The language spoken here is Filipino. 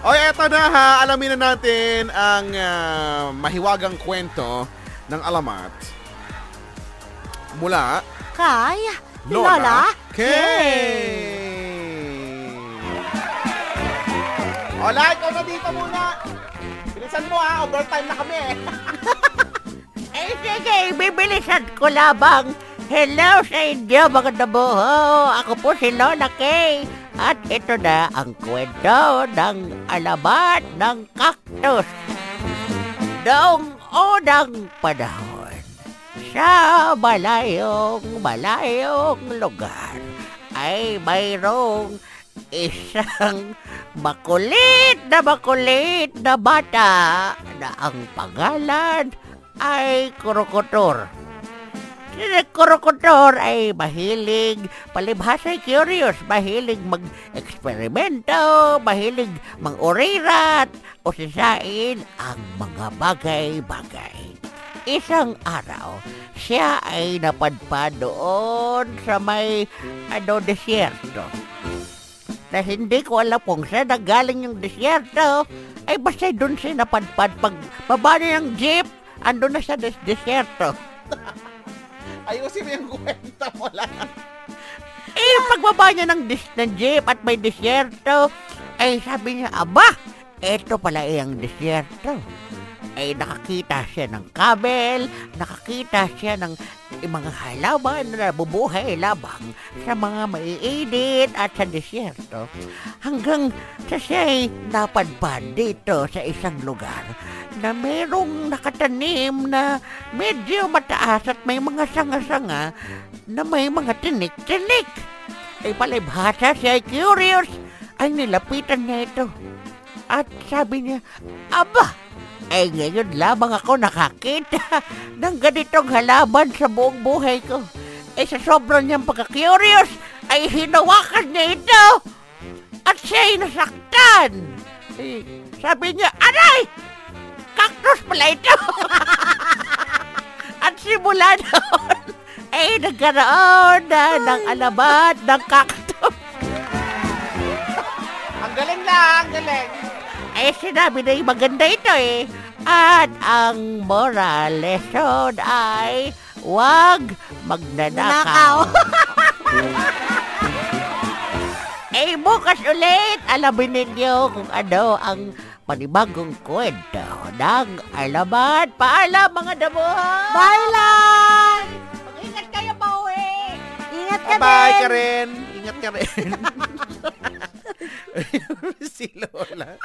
O eto na ha, alamin na natin ang ah, mahiwagang kwento ng alamat mula Kay, Lola, Lola Kay. Hola, ikaw na dito muna. Bilisan mo ha, overtime na kami eh. Eh, sige, bibilisan ko labang. Hello sa inyo, mga nabuho. Ako po si Lola Kay. At ito na ang kwento ng alamat ng cactus. Noong unang panahon, sa malayong malayong lugar ay mayroong isang makulit na makulit na bata na ang pangalan ay Krokotor. Si Krokotor ay mahilig, palibhasa'y curious, mahilig mag-eksperimento, mahilig mang-urirat o sisain ang mga bagay-bagay. Isang araw, siya ay napadpad doon sa may ano, desyerto. Na hindi ko alam kung saan nagaling yung desyerto. Ay basta doon siya napadpad. Pag baba ng jeep, andun na sa des- desyerto. Ayusin mo yung kwento mo lang. Eh, pagbaba niya ng, dis- ng jeep at may desyerto, ay sabi niya, aba, eto pala ay ang desyerto. Ay nakakita siya ng kabel, nakakita siya ng mga halaman na nabubuhay labang sa mga maiinit at sa desyerto. Hanggang sa siya ay napadpad dito sa isang lugar na merong nakatanim na medyo mataas at may mga sanga-sanga na may mga tinik-tinik. Ay palibhasa siya ay curious, ay nilapitan niya ito. At sabi niya, Aba, ay ngayon lamang ako nakakita ng ganitong halaman sa buong buhay ko. Ay sa sobrang niyang pagka-curious, ay hinawakan niya ito. At siya ay nasaktan. Eh, sabi niya, Aray! Cactus pala ito! At simula noon, ay nagkaroon na ng alamat ng cactus. Ang galing lang, ang galing. Ay sinabi na yung maganda ito eh. At ang moral lesson ay huwag magnanakaw. eh bukas ulit, alamin ninyo kung ano ang panibagong kwento ng alamat. Paalam mga damo! Bye lang! Mag-ingat kayo pauwi! Ingat ka Bye-bye din! ka rin. Ingat ka rin. si Lola.